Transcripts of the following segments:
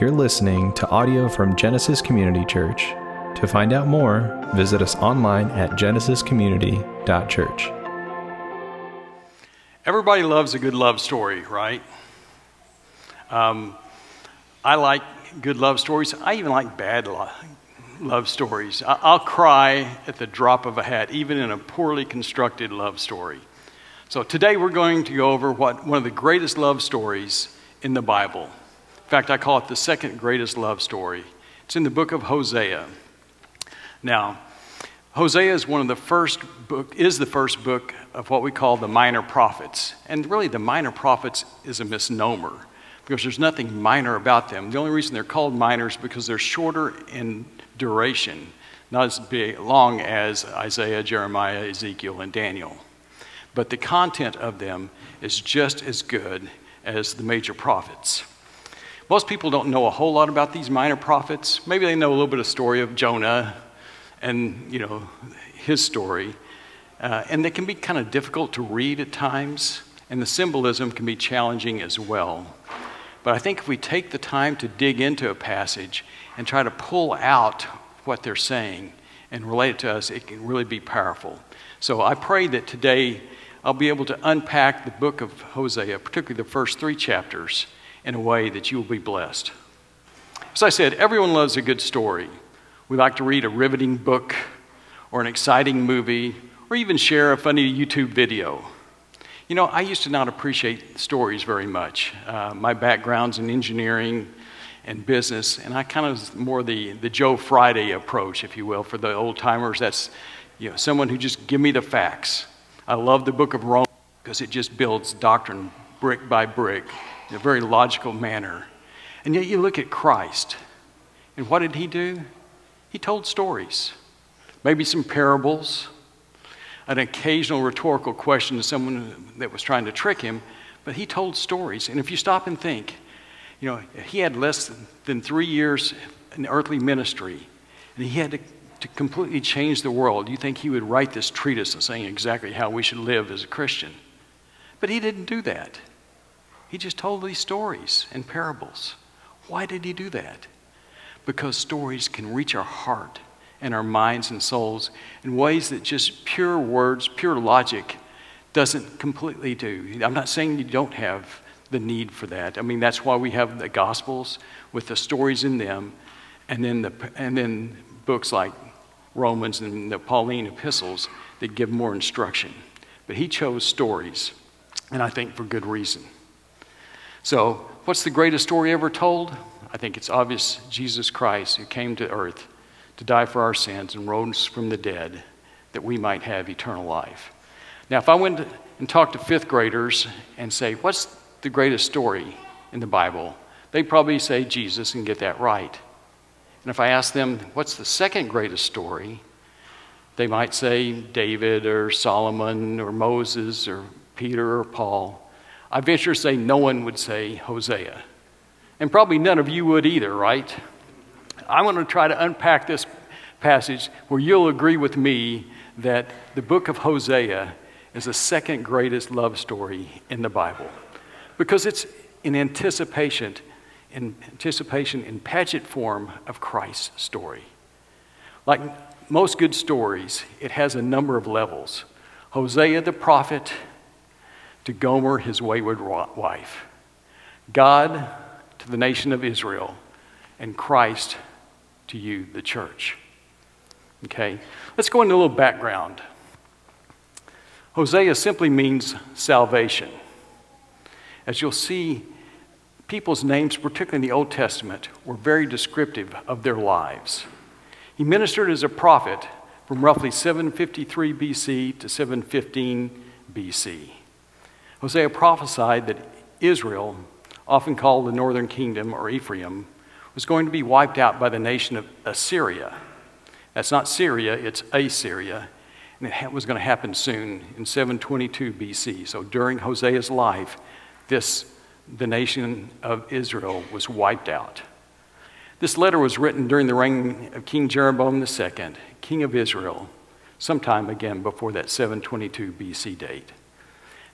You're listening to audio from Genesis Community Church. To find out more, visit us online at genesiscommunity.church. Everybody loves a good love story, right? Um, I like good love stories. I even like bad lo- love stories. I- I'll cry at the drop of a hat, even in a poorly constructed love story. So today we're going to go over what one of the greatest love stories in the Bible. In fact, I call it the second greatest love story. It's in the book of Hosea. Now, Hosea is one of the first book is the first book of what we call the minor prophets. And really the minor prophets is a misnomer because there's nothing minor about them. The only reason they're called minor is because they're shorter in duration, not as big, long as Isaiah, Jeremiah, Ezekiel, and Daniel. But the content of them is just as good as the major prophets. Most people don't know a whole lot about these minor prophets. Maybe they know a little bit of story of Jonah and, you know, his story. Uh, and they can be kind of difficult to read at times, and the symbolism can be challenging as well. But I think if we take the time to dig into a passage and try to pull out what they're saying and relate it to us, it can really be powerful. So I pray that today I'll be able to unpack the book of Hosea, particularly the first three chapters, in a way that you will be blessed. As I said, everyone loves a good story. We like to read a riveting book or an exciting movie or even share a funny YouTube video. You know, I used to not appreciate stories very much. Uh, my background's in engineering and business, and I kind of more the, the Joe Friday approach, if you will, for the old timers. That's you know, someone who just give me the facts. I love the book of Romans because it just builds doctrine brick by brick in a very logical manner. And yet you look at Christ, and what did he do? He told stories, maybe some parables, an occasional rhetorical question to someone that was trying to trick him, but he told stories. And if you stop and think, you know, he had less than three years in earthly ministry, and he had to, to completely change the world. You think he would write this treatise saying exactly how we should live as a Christian? But he didn't do that. He just told these stories and parables. Why did he do that? Because stories can reach our heart and our minds and souls in ways that just pure words, pure logic doesn't completely do. I'm not saying you don't have the need for that. I mean, that's why we have the Gospels with the stories in them, and then, the, and then books like Romans and the Pauline epistles that give more instruction. But he chose stories, and I think for good reason. So, what's the greatest story ever told? I think it's obvious Jesus Christ who came to earth to die for our sins and rose from the dead that we might have eternal life. Now, if I went and talked to fifth graders and say, What's the greatest story in the Bible? They'd probably say Jesus and get that right. And if I ask them, What's the second greatest story? They might say David or Solomon or Moses or Peter or Paul. I venture to say no one would say Hosea. And probably none of you would either, right? I'm going to try to unpack this passage where you'll agree with me that the book of Hosea is the second greatest love story in the Bible because it's in anticipation in anticipation in pageant form of Christ's story. Like most good stories, it has a number of levels. Hosea the prophet to Gomer his wayward wife. God to the nation of Israel and Christ to you, the church. Okay, let's go into a little background. Hosea simply means salvation. As you'll see, people's names, particularly in the Old Testament, were very descriptive of their lives. He ministered as a prophet from roughly 753 BC to 715 BC. Hosea prophesied that Israel, often called the northern kingdom or Ephraim, was going to be wiped out by the nation of Assyria. That's not Syria, it's Assyria. And it was going to happen soon in 722 BC. So during Hosea's life, this, the nation of Israel was wiped out. This letter was written during the reign of King Jeroboam II, king of Israel, sometime again before that 722 BC date.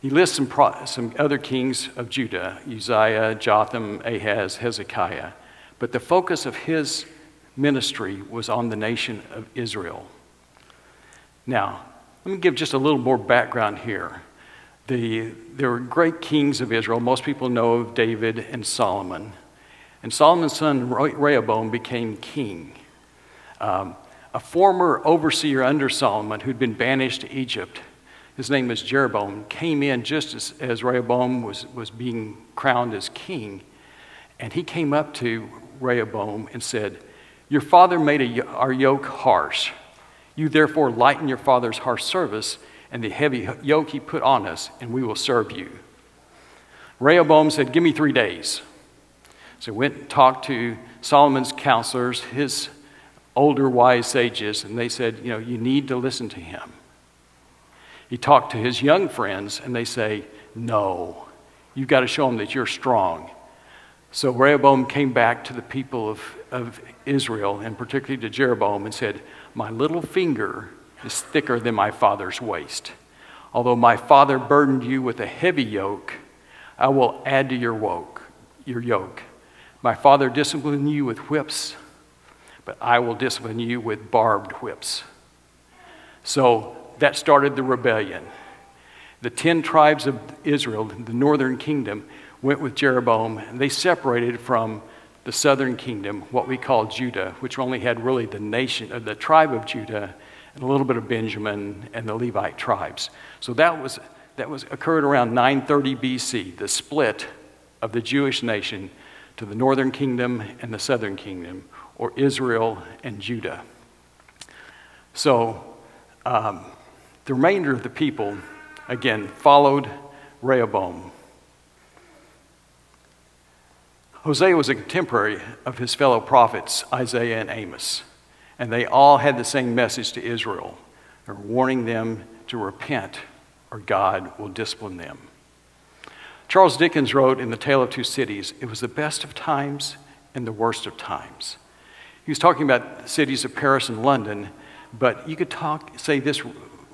He lists some, pro- some other kings of Judah Uzziah, Jotham, Ahaz, Hezekiah. but the focus of his ministry was on the nation of Israel. Now, let me give just a little more background here. The, there were great kings of Israel. Most people know of David and Solomon. And Solomon's son Rehoboam became king. Um, a former overseer under Solomon who'd been banished to Egypt, his name was Jeroboam, came in just as, as Rehoboam was, was being crowned as king. And he came up to Rehoboam and said, Your father made a, our yoke harsh. You therefore lighten your father's harsh service and the heavy yoke he put on us, and we will serve you. Rehoboam said, Give me three days. So he went and talked to Solomon's counselors, his older wise sages, and they said, You know, you need to listen to him. He talked to his young friends, and they say, No, you've got to show them that you're strong. So Rehoboam came back to the people of, of Israel, and particularly to Jeroboam, and said, My little finger is thicker than my father's waist. Although my father burdened you with a heavy yoke, I will add to your yoke, your yoke. My father disciplined you with whips, but I will discipline you with barbed whips. So that started the rebellion. The ten tribes of Israel, the northern kingdom, went with Jeroboam, and they separated from the southern kingdom, what we call Judah, which only had really the nation, uh, the tribe of Judah, and a little bit of Benjamin and the Levite tribes. So that was that was occurred around 930 BC, the split of the Jewish nation to the northern kingdom and the southern kingdom, or Israel and Judah. So um, the remainder of the people, again, followed Rehoboam. Hosea was a contemporary of his fellow prophets, Isaiah and Amos, and they all had the same message to Israel, warning them to repent or God will discipline them. Charles Dickens wrote in The Tale of Two Cities, it was the best of times and the worst of times. He was talking about the cities of Paris and London, but you could talk, say this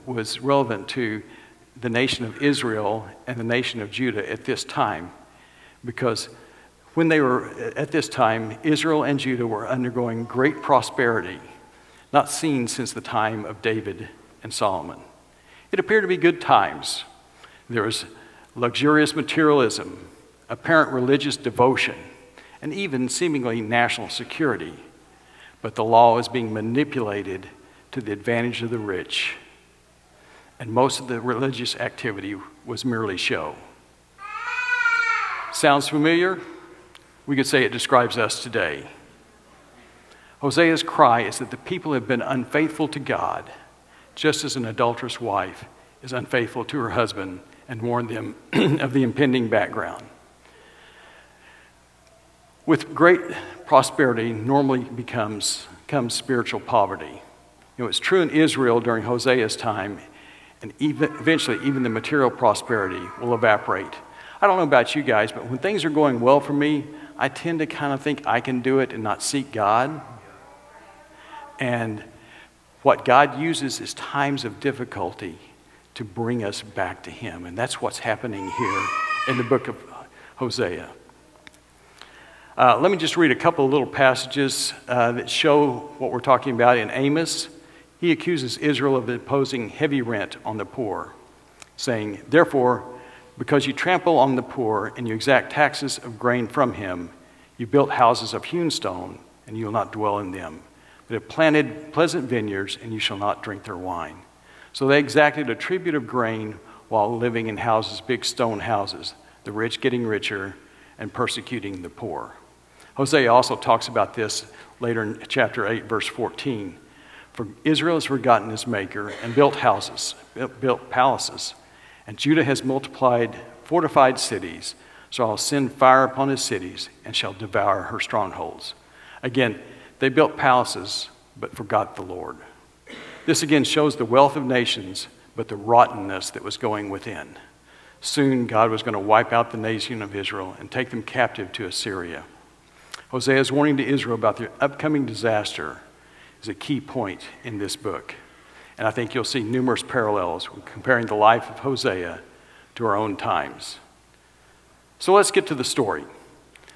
was relevant to the nation of Israel and the nation of Judah at this time because when they were at this time, Israel and Judah were undergoing great prosperity, not seen since the time of David and Solomon. It appeared to be good times. There was luxurious materialism, apparent religious devotion, and even seemingly national security. But the law was being manipulated to the advantage of the rich, and most of the religious activity was merely show. Sounds familiar? We could say it describes us today. Hosea's cry is that the people have been unfaithful to God, just as an adulterous wife is unfaithful to her husband, and warn them of the impending background. With great prosperity, normally becomes comes spiritual poverty. You know, true in Israel during Hosea's time, and even, eventually, even the material prosperity will evaporate. I don't know about you guys, but when things are going well for me, I tend to kind of think I can do it and not seek God. And what God uses is times of difficulty to bring us back to Him. And that's what's happening here in the book of Hosea. Uh, let me just read a couple of little passages uh, that show what we're talking about in Amos. He accuses Israel of imposing heavy rent on the poor, saying, Therefore, because you trample on the poor and you exact taxes of grain from him, you built houses of hewn stone, and you will not dwell in them. They have planted pleasant vineyards, and you shall not drink their wine. So they exacted a tribute of grain while living in houses, big stone houses, the rich getting richer and persecuting the poor. Hosea also talks about this later in chapter 8, verse 14. For Israel has forgotten his maker and built houses, built palaces and Judah has multiplied fortified cities, so I'll send fire upon his cities and shall devour her strongholds. Again, they built palaces, but forgot the Lord. This again shows the wealth of nations, but the rottenness that was going within. Soon, God was going to wipe out the nation of Israel and take them captive to Assyria. Hosea's warning to Israel about their upcoming disaster is a key point in this book. And I think you'll see numerous parallels comparing the life of Hosea to our own times. So let's get to the story.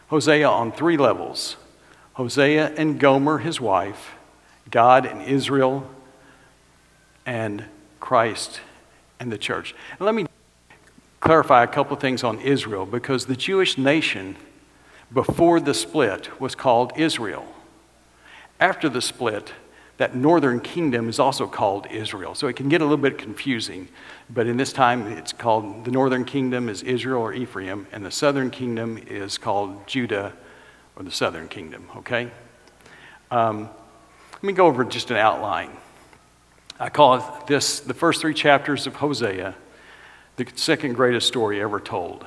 Hosea on three levels Hosea and Gomer, his wife, God and Israel, and Christ and the church. And let me clarify a couple of things on Israel because the Jewish nation before the split was called Israel. After the split, that northern kingdom is also called Israel. So it can get a little bit confusing, but in this time it's called the northern kingdom is Israel or Ephraim, and the southern kingdom is called Judah or the southern kingdom, okay? Um, let me go over just an outline. I call this the first three chapters of Hosea the second greatest story ever told.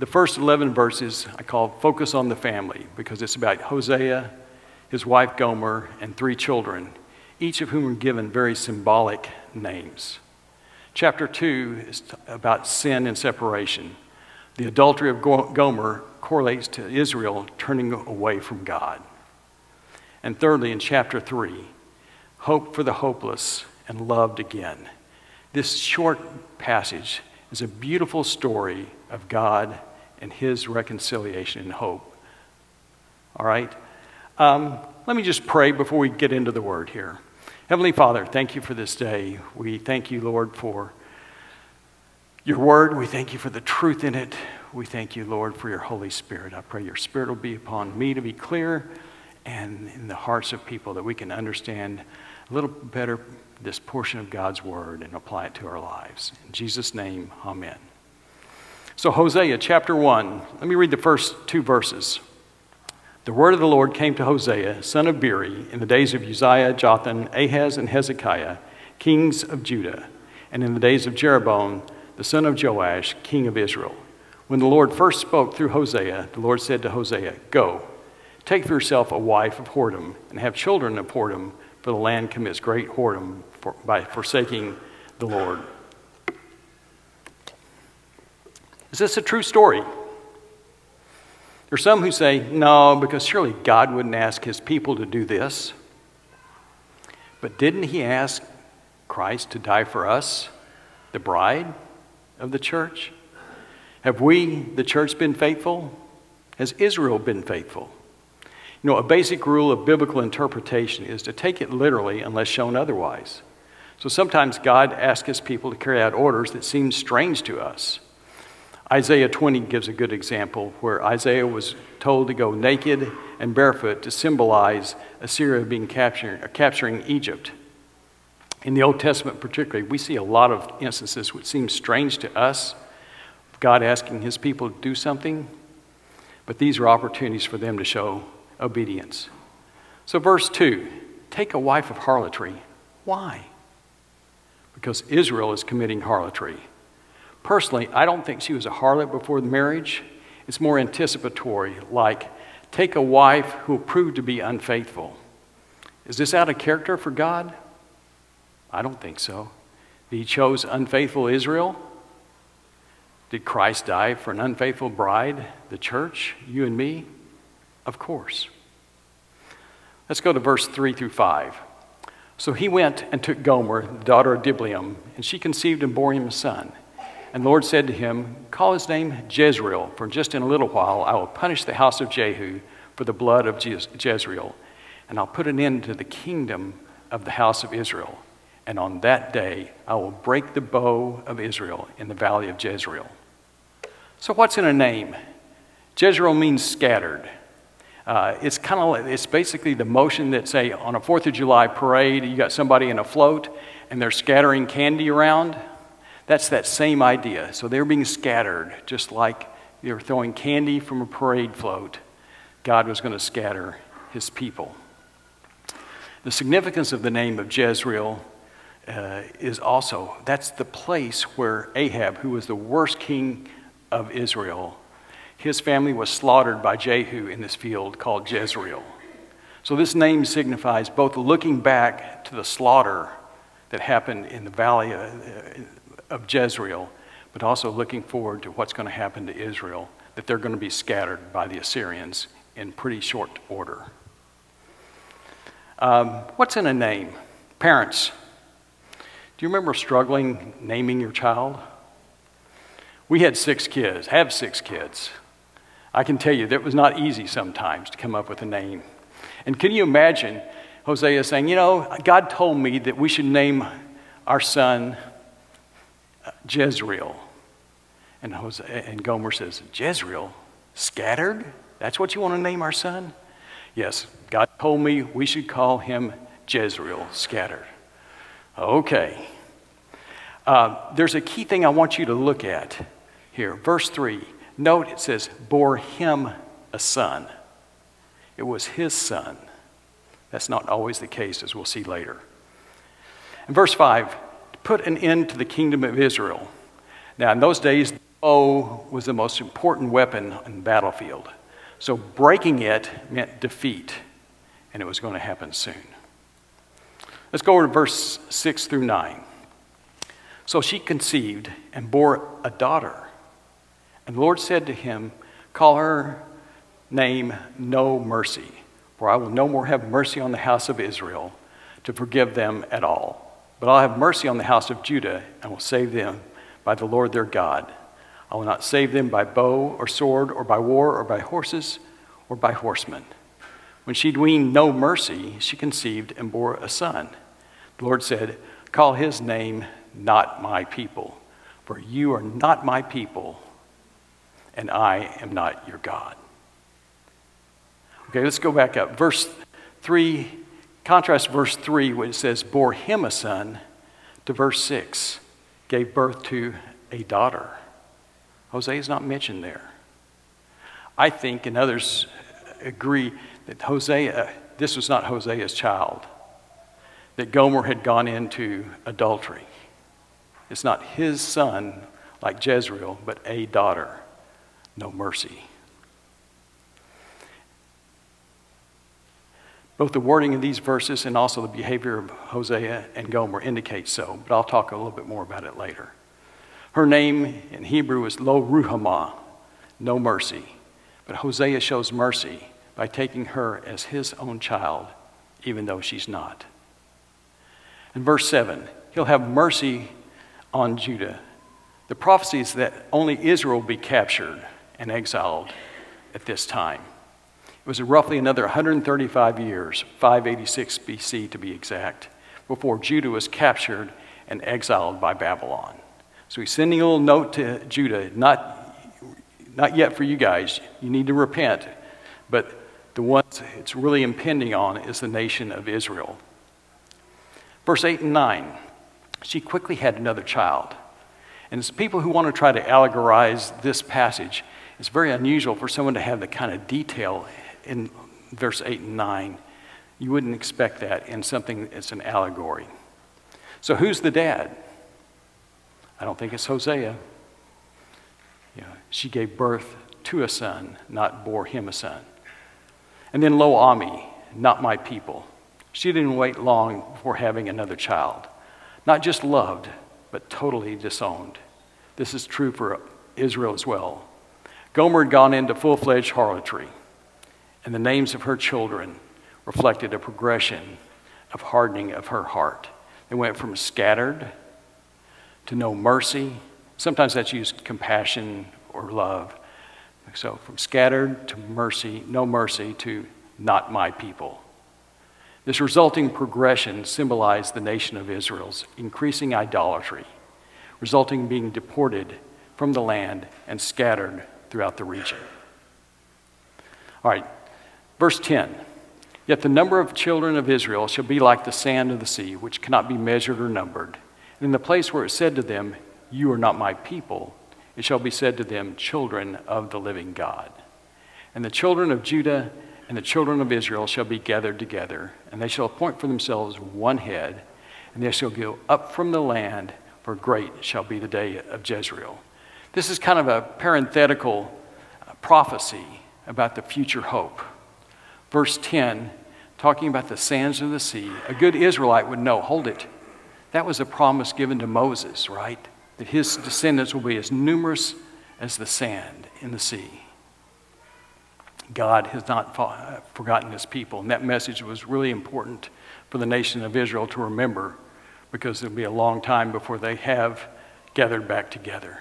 The first 11 verses I call Focus on the Family because it's about Hosea, his wife Gomer, and three children, each of whom are given very symbolic names. Chapter 2 is about sin and separation. The adultery of Gomer correlates to Israel turning away from God. And thirdly, in chapter 3, hope for the hopeless and loved again. This short passage is a beautiful story of God and His reconciliation and hope. All right? Um, let me just pray before we get into the word here. Heavenly Father, thank you for this day. We thank you, Lord, for your word. We thank you for the truth in it. We thank you, Lord, for your Holy Spirit. I pray your Spirit will be upon me to be clear and in the hearts of people that we can understand a little better this portion of God's word and apply it to our lives. In Jesus' name, amen. So, Hosea chapter 1, let me read the first two verses. The word of the Lord came to Hosea, son of Beeri, in the days of Uzziah, Jotham, Ahaz, and Hezekiah, kings of Judah, and in the days of Jeroboam, the son of Joash, king of Israel. When the Lord first spoke through Hosea, the Lord said to Hosea, Go, take for yourself a wife of whoredom, and have children of whoredom, for the land commits great whoredom for, by forsaking the Lord. Is this a true story? There are some who say, no, because surely God wouldn't ask his people to do this. But didn't he ask Christ to die for us, the bride of the church? Have we, the church, been faithful? Has Israel been faithful? You know, a basic rule of biblical interpretation is to take it literally unless shown otherwise. So sometimes God asks his people to carry out orders that seem strange to us. Isaiah 20 gives a good example where Isaiah was told to go naked and barefoot to symbolize Assyria being capturing, capturing Egypt. In the Old Testament, particularly, we see a lot of instances which seem strange to us, God asking his people to do something, but these are opportunities for them to show obedience. So, verse 2 take a wife of harlotry. Why? because Israel is committing harlotry. Personally, I don't think she was a harlot before the marriage. It's more anticipatory, like take a wife who will prove to be unfaithful. Is this out of character for God? I don't think so. He chose unfaithful Israel. Did Christ die for an unfaithful bride, the church, you and me? Of course. Let's go to verse 3 through 5. So he went and took Gomer, the daughter of Diblaim, and she conceived and bore him a son. And the Lord said to him, Call his name Jezreel, for just in a little while I will punish the house of Jehu for the blood of Jezreel, and I'll put an end to the kingdom of the house of Israel. And on that day I will break the bow of Israel in the valley of Jezreel. So, what's in a name? Jezreel means scattered. Uh, it's kind of it's basically the motion that say on a Fourth of July parade, you got somebody in a float and they're scattering candy around. That's that same idea. So they're being scattered, just like they were throwing candy from a parade float. God was going to scatter His people. The significance of the name of Jezreel uh, is also that's the place where Ahab, who was the worst king of Israel, his family was slaughtered by Jehu in this field called Jezreel. So this name signifies both looking back to the slaughter that happened in the valley uh, of Jezreel, but also looking forward to what's going to happen to Israel, that they're going to be scattered by the Assyrians in pretty short order. Um, what's in a name? Parents, do you remember struggling naming your child? We had six kids, have six kids. I can tell you that it was not easy sometimes to come up with a name And can you imagine Hosea saying, You know, God told me that we should name our son Jezreel. And, Hosea, and Gomer says, Jezreel? Scattered? That's what you want to name our son? Yes, God told me we should call him Jezreel, scattered. Okay. Uh, there's a key thing I want you to look at here. Verse 3. Note it says, bore him a son. It was his son. That's not always the case, as we'll see later. In verse 5, put an end to the kingdom of Israel. Now, in those days, the bow was the most important weapon in the battlefield. So breaking it meant defeat, and it was going to happen soon. Let's go over to verse 6 through 9. So she conceived and bore a daughter. And the Lord said to him, Call her name No Mercy, for I will no more have mercy on the house of Israel to forgive them at all. But I'll have mercy on the house of Judah and will save them by the Lord their God. I will not save them by bow or sword or by war or by horses or by horsemen. When she'd weaned no mercy, she conceived and bore a son. The Lord said, Call his name not my people, for you are not my people, and I am not your God. Okay, let's go back up. Verse 3, contrast verse 3, when it says, Bore him a son, to verse 6, gave birth to a daughter. Hosea is not mentioned there. I think, and others agree, that Hosea, this was not Hosea's child, that Gomer had gone into adultery. It's not his son like Jezreel, but a daughter. No mercy. Both the wording of these verses and also the behavior of Hosea and Gomer indicate so, but I'll talk a little bit more about it later. Her name in Hebrew is Lo Ruhamah, no mercy. But Hosea shows mercy by taking her as his own child, even though she's not. In verse 7, he'll have mercy on Judah. The prophecy is that only Israel will be captured and exiled at this time. It was roughly another 135 years, 586 BC to be exact, before Judah was captured and exiled by Babylon. So he's sending a little note to Judah, not, not yet for you guys. You need to repent. But the one it's really impending on is the nation of Israel. Verse 8 and 9 she quickly had another child. And as people who want to try to allegorize this passage, it's very unusual for someone to have the kind of detail in verse 8 and 9. You wouldn't expect that in something that's an allegory. So, who's the dad? I don't think it's Hosea. You know, she gave birth to a son, not bore him a son. And then Lo Ami, not my people. She didn't wait long before having another child. Not just loved, but totally disowned. This is true for Israel as well. Gomer had gone into full fledged harlotry, and the names of her children reflected a progression of hardening of her heart. They went from scattered to no mercy. Sometimes that's used compassion or love. So from scattered to mercy, no mercy, to not my people. This resulting progression symbolized the nation of Israel's increasing idolatry, resulting in being deported from the land and scattered throughout the region. All right, verse 10. Yet the number of children of Israel shall be like the sand of the sea, which cannot be measured or numbered. And in the place where it said to them, You are not my people, it shall be said to them, Children of the living God. And the children of Judah and the children of Israel shall be gathered together, and they shall appoint for themselves one head, and they shall go up from the land, for great shall be the day of Jezreel. This is kind of a parenthetical uh, prophecy about the future hope. Verse 10, talking about the sands of the sea, a good Israelite would know hold it. That was a promise given to Moses, right? That his descendants will be as numerous as the sand in the sea. God has not uh, forgotten his people. And that message was really important for the nation of Israel to remember because it'll be a long time before they have gathered back together.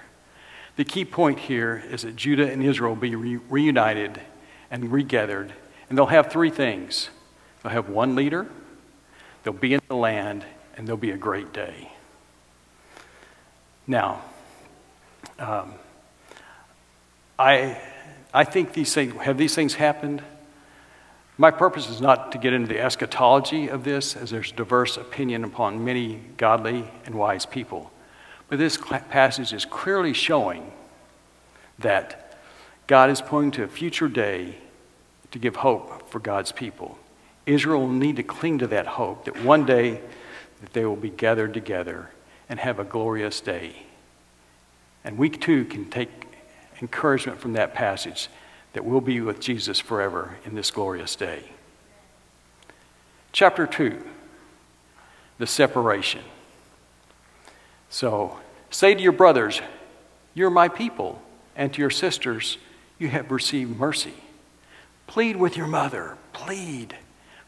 The key point here is that Judah and Israel be re- reunited and regathered, And they'll have three things they'll have one leader, they'll be in the land, and there'll be a great day. Now, um, I, I think these things, have these things happened? My purpose is not to get into the eschatology of this, as there's diverse opinion upon many godly and wise people. But this passage is clearly showing that God is pointing to a future day to give hope for God's people. Israel will need to cling to that hope that one day that they will be gathered together and have a glorious day. And we too can take encouragement from that passage that we'll be with Jesus forever in this glorious day. Chapter 2 The separation. So, say to your brothers, You're my people, and to your sisters, You have received mercy. Plead with your mother, plead,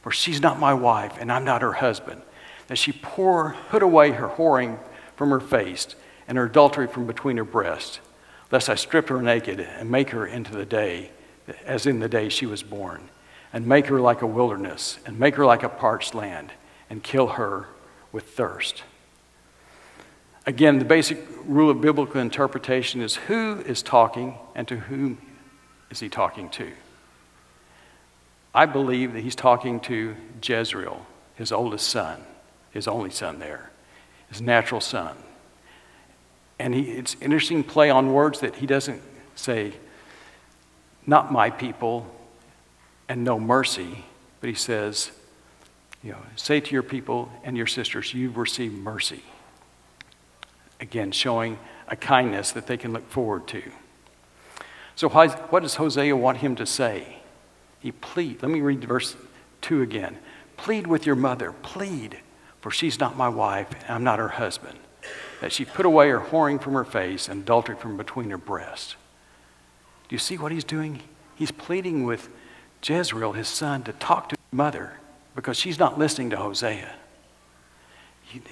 for she's not my wife, and I'm not her husband, that she pour, put away her whoring from her face and her adultery from between her breasts, lest I strip her naked and make her into the day, as in the day she was born, and make her like a wilderness, and make her like a parched land, and kill her with thirst. Again, the basic rule of biblical interpretation is who is talking and to whom is he talking to? I believe that he's talking to Jezreel, his oldest son, his only son there, his natural son. And he, it's interesting play on words that he doesn't say, not my people and no mercy, but he says, you know, say to your people and your sisters, you've received mercy. Again, showing a kindness that they can look forward to. So, what does Hosea want him to say? He plead. Let me read verse 2 again. Plead with your mother, plead, for she's not my wife, and I'm not her husband. That she put away her whoring from her face and adultery from between her breasts. Do you see what he's doing? He's pleading with Jezreel, his son, to talk to his mother because she's not listening to Hosea.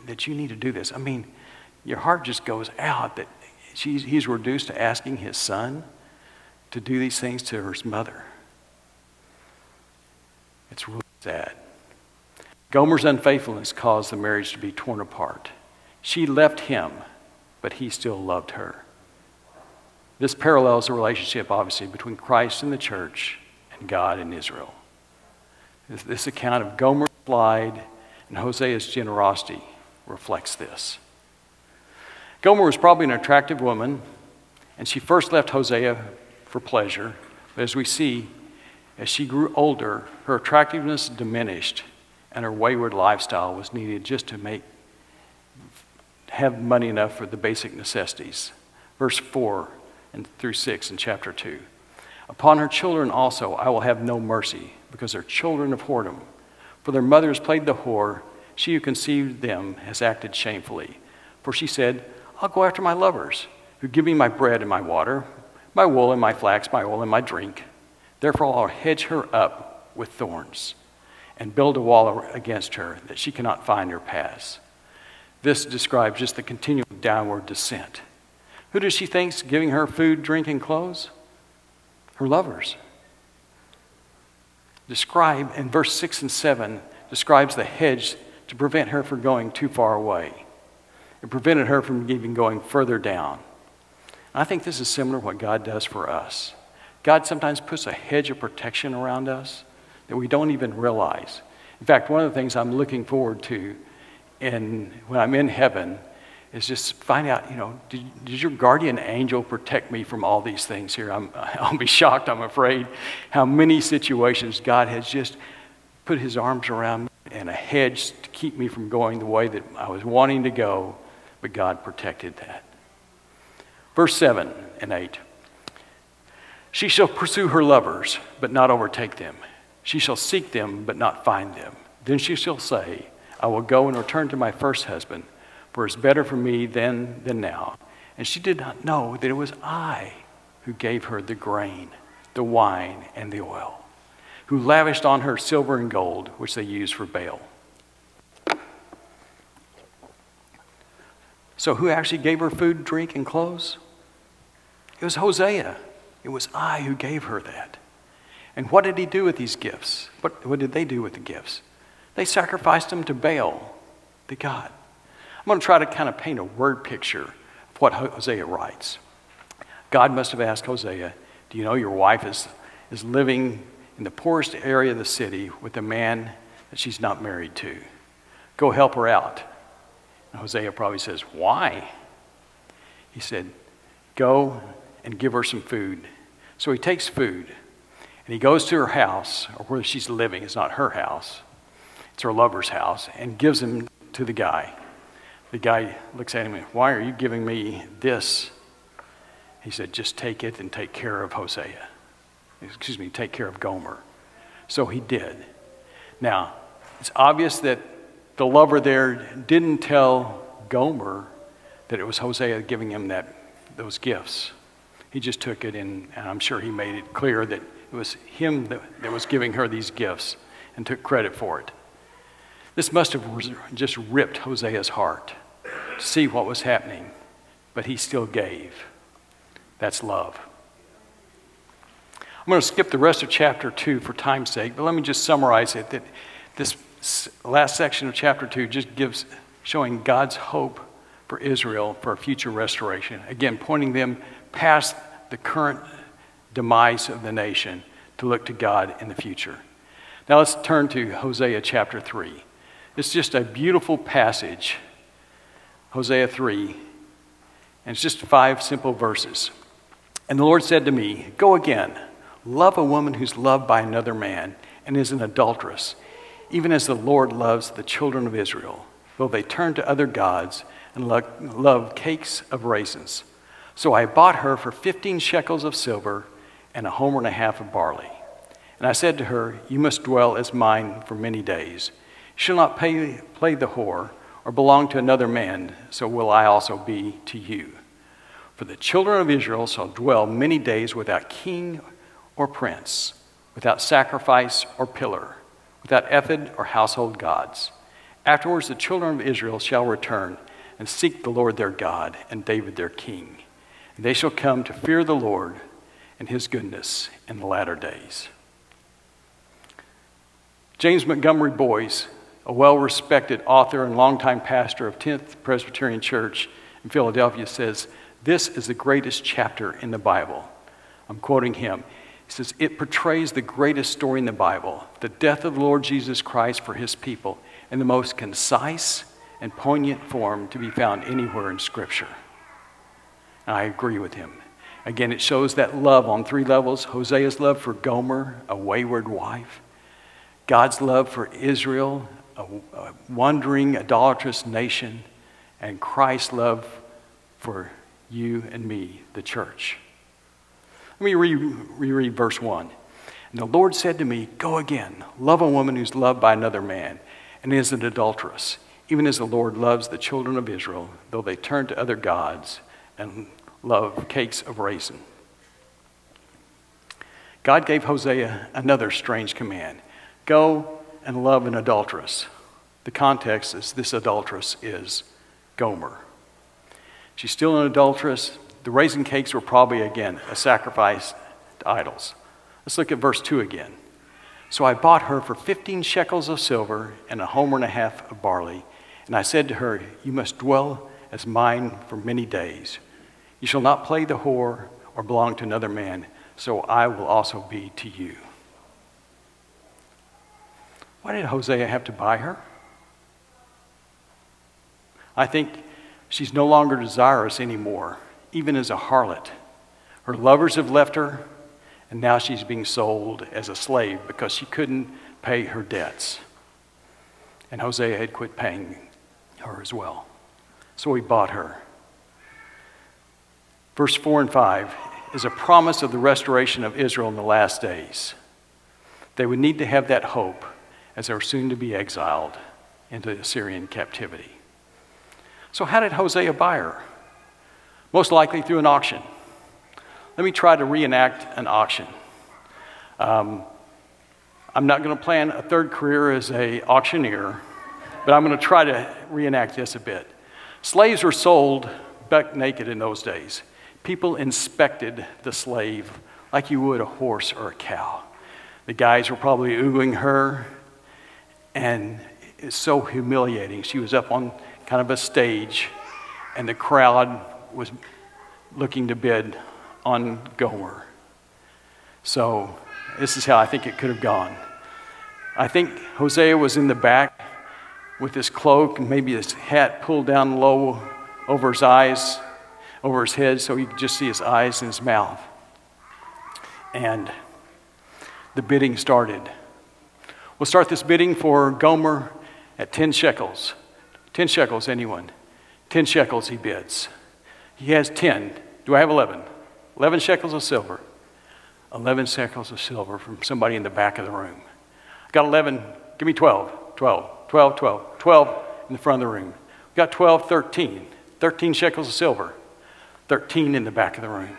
that you need to do this. I mean, your heart just goes out that he's reduced to asking his son to do these things to his mother. It's really sad. Gomer's unfaithfulness caused the marriage to be torn apart. She left him, but he still loved her. This parallels the relationship, obviously, between Christ and the church and God and Israel. This account of Gomer's slide and Hosea's generosity reflects this. Gomer was probably an attractive woman, and she first left Hosea for pleasure. But as we see, as she grew older, her attractiveness diminished, and her wayward lifestyle was needed just to make have money enough for the basic necessities. Verse 4 and through 6 in chapter 2. Upon her children also I will have no mercy, because they're children of whoredom. For their mothers played the whore, she who conceived them has acted shamefully. For she said, I'll go after my lovers, who give me my bread and my water, my wool and my flax, my oil and my drink. Therefore I'll hedge her up with thorns and build a wall against her that she cannot find her paths. This describes just the continual downward descent. Who does she think's giving her food, drink, and clothes? Her lovers. Describe in verse 6 and 7 describes the hedge to prevent her from going too far away. It prevented her from even going further down. I think this is similar to what God does for us. God sometimes puts a hedge of protection around us that we don't even realize. In fact, one of the things I'm looking forward to in, when I'm in heaven is just find out, you know, did, did, your guardian angel protect me from all these things here? I'm, I'll be shocked, I'm afraid, how many situations God has just put his arms around me and a hedge to keep me from going the way that I was wanting to go, but God protected that. Verse 7 and 8. She shall pursue her lovers, but not overtake them. She shall seek them, but not find them. Then she shall say, I will go and return to my first husband, for it's better for me then than now. And she did not know that it was I who gave her the grain, the wine, and the oil, who lavished on her silver and gold, which they used for Baal. So, who actually gave her food, drink, and clothes? It was Hosea. It was I who gave her that. And what did he do with these gifts? What, what did they do with the gifts? They sacrificed them to Baal, the God. I'm going to try to kind of paint a word picture of what Hosea writes. God must have asked Hosea, Do you know your wife is, is living in the poorest area of the city with a man that she's not married to? Go help her out. And Hosea probably says, Why? He said, Go and give her some food. So he takes food and he goes to her house, or where she's living. It's not her house, it's her lover's house, and gives him to the guy. The guy looks at him and, Why are you giving me this? He said, Just take it and take care of Hosea. Excuse me, take care of Gomer. So he did. Now, it's obvious that the lover there didn't tell Gomer that it was Hosea giving him that, those gifts. He just took it, in, and I'm sure he made it clear that it was him that, that was giving her these gifts and took credit for it. This must have just ripped Hosea's heart to see what was happening, but he still gave. That's love. I'm going to skip the rest of chapter 2 for time's sake, but let me just summarize it that this last section of chapter 2 just gives showing God's hope for Israel for a future restoration. Again, pointing them past the current demise of the nation to look to God in the future. Now let's turn to Hosea chapter 3. It's just a beautiful passage, Hosea 3, and it's just five simple verses. And the Lord said to me, Go again, love a woman who's loved by another man and is an adulteress, even as the Lord loves the children of Israel, though they turn to other gods and love cakes of raisins. So I bought her for 15 shekels of silver and a homer and a half of barley. And I said to her, You must dwell as mine for many days. You shall not pay, play the whore or belong to another man, so will I also be to you. For the children of Israel shall dwell many days without king or prince, without sacrifice or pillar, without ephod or household gods. Afterwards, the children of Israel shall return and seek the Lord their God and David their king. They shall come to fear the Lord and his goodness in the latter days. James Montgomery Boice, a well respected author and longtime pastor of 10th Presbyterian Church in Philadelphia, says, This is the greatest chapter in the Bible. I'm quoting him. He says, It portrays the greatest story in the Bible, the death of Lord Jesus Christ for his people, in the most concise and poignant form to be found anywhere in Scripture. And I agree with him. Again, it shows that love on three levels Hosea's love for Gomer, a wayward wife, God's love for Israel, a, a wandering, idolatrous nation, and Christ's love for you and me, the church. Let me reread verse 1. And the Lord said to me, Go again, love a woman who's loved by another man and is an adulteress even as the Lord loves the children of Israel, though they turn to other gods and love cakes of raisin. God gave Hosea another strange command go and love an adulteress. The context is this adulteress is Gomer. She's still an adulteress. The raisin cakes were probably, again, a sacrifice to idols. Let's look at verse 2 again. So I bought her for 15 shekels of silver and a homer and a half of barley and I said to her, You must dwell as mine for many days. You shall not play the whore or belong to another man, so I will also be to you. Why did Hosea have to buy her? I think she's no longer desirous anymore, even as a harlot. Her lovers have left her, and now she's being sold as a slave because she couldn't pay her debts. And Hosea had quit paying her as well. So he bought her. Verse 4 and 5 is a promise of the restoration of Israel in the last days. They would need to have that hope as they were soon to be exiled into Assyrian captivity. So, how did Hosea buy her? Most likely through an auction. Let me try to reenact an auction. Um, I'm not going to plan a third career as a auctioneer, but I'm going to try to reenact this a bit. Slaves were sold buck naked in those days. People inspected the slave like you would a horse or a cow. The guys were probably oogling her, and it's so humiliating. She was up on kind of a stage, and the crowd was looking to bid on Gomer. So, this is how I think it could have gone. I think Hosea was in the back with his cloak and maybe his hat pulled down low over his eyes, over his head, so he could just see his eyes and his mouth. And the bidding started. We'll start this bidding for Gomer at 10 shekels. 10 shekels, anyone? 10 shekels he bids. He has 10. Do I have 11? 11 shekels of silver. 11 shekels of silver from somebody in the back of the room. I got 11. Give me 12. 12. 12, 12. 12 in the front of the room. We got 12, 13. 13 shekels of silver. 13 in the back of the room.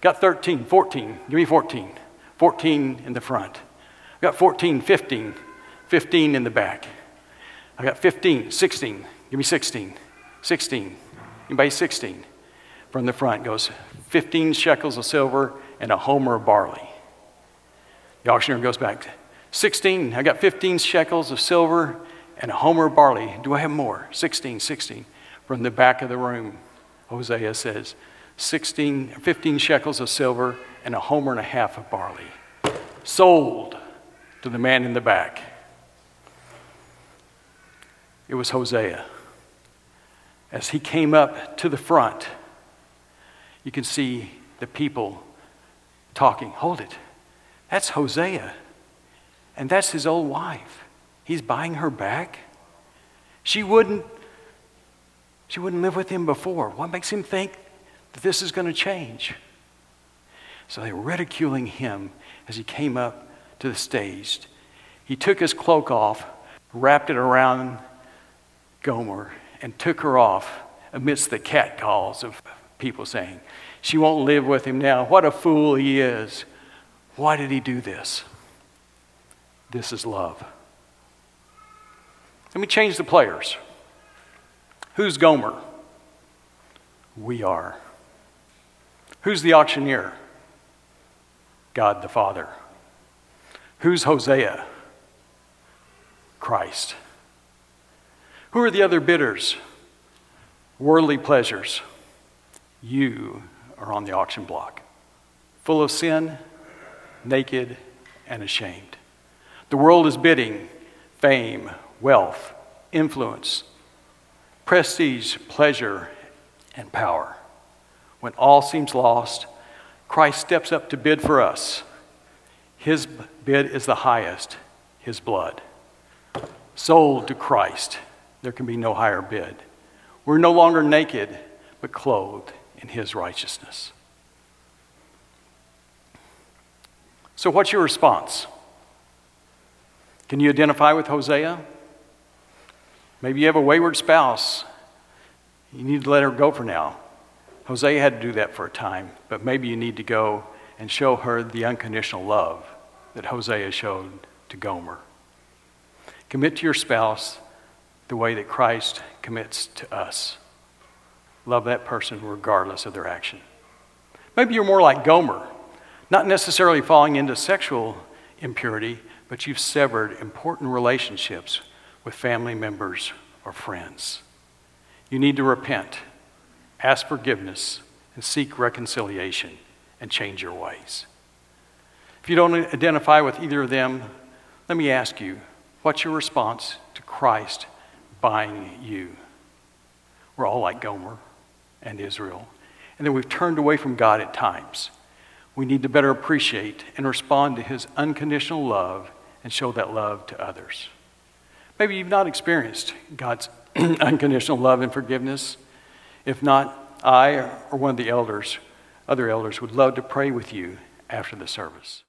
Got 13, 14. Give me 14. 14 in the front. I got 14, 15. 15 in the back. I got 15, 16. Give me 16. 16. Anybody 16? From the front goes 15 shekels of silver and a homer of barley. The auctioneer goes back 16. I got 15 shekels of silver and a homer of barley. Do I have more? 16, 16. From the back of the room, Hosea says, 16, 15 shekels of silver and a homer and a half of barley. Sold to the man in the back. It was Hosea. As he came up to the front, you can see the people talking. Hold it. That's Hosea. And that's his old wife. He's buying her back. She wouldn't she wouldn't live with him before. What makes him think that this is going to change? So they were ridiculing him as he came up to the stage. He took his cloak off, wrapped it around Gomer, and took her off amidst the catcalls of people saying, She won't live with him now. What a fool he is. Why did he do this? This is love. Let me change the players. Who's Gomer? We are. Who's the auctioneer? God the Father. Who's Hosea? Christ. Who are the other bidders? Worldly pleasures. You are on the auction block, full of sin, naked, and ashamed. The world is bidding fame, wealth, influence, prestige, pleasure, and power. When all seems lost, Christ steps up to bid for us. His bid is the highest, His blood. Sold to Christ, there can be no higher bid. We're no longer naked, but clothed in His righteousness. So, what's your response? Can you identify with Hosea? Maybe you have a wayward spouse. You need to let her go for now. Hosea had to do that for a time, but maybe you need to go and show her the unconditional love that Hosea showed to Gomer. Commit to your spouse the way that Christ commits to us. Love that person regardless of their action. Maybe you're more like Gomer, not necessarily falling into sexual impurity, but you've severed important relationships with family members or friends. You need to repent, ask forgiveness, and seek reconciliation and change your ways. If you don't identify with either of them, let me ask you what's your response to Christ buying you? We're all like Gomer and Israel. And then we've turned away from God at times. We need to better appreciate and respond to his unconditional love and show that love to others. Maybe you've not experienced God's unconditional love and forgiveness. If not, I or one of the elders, other elders, would love to pray with you after the service.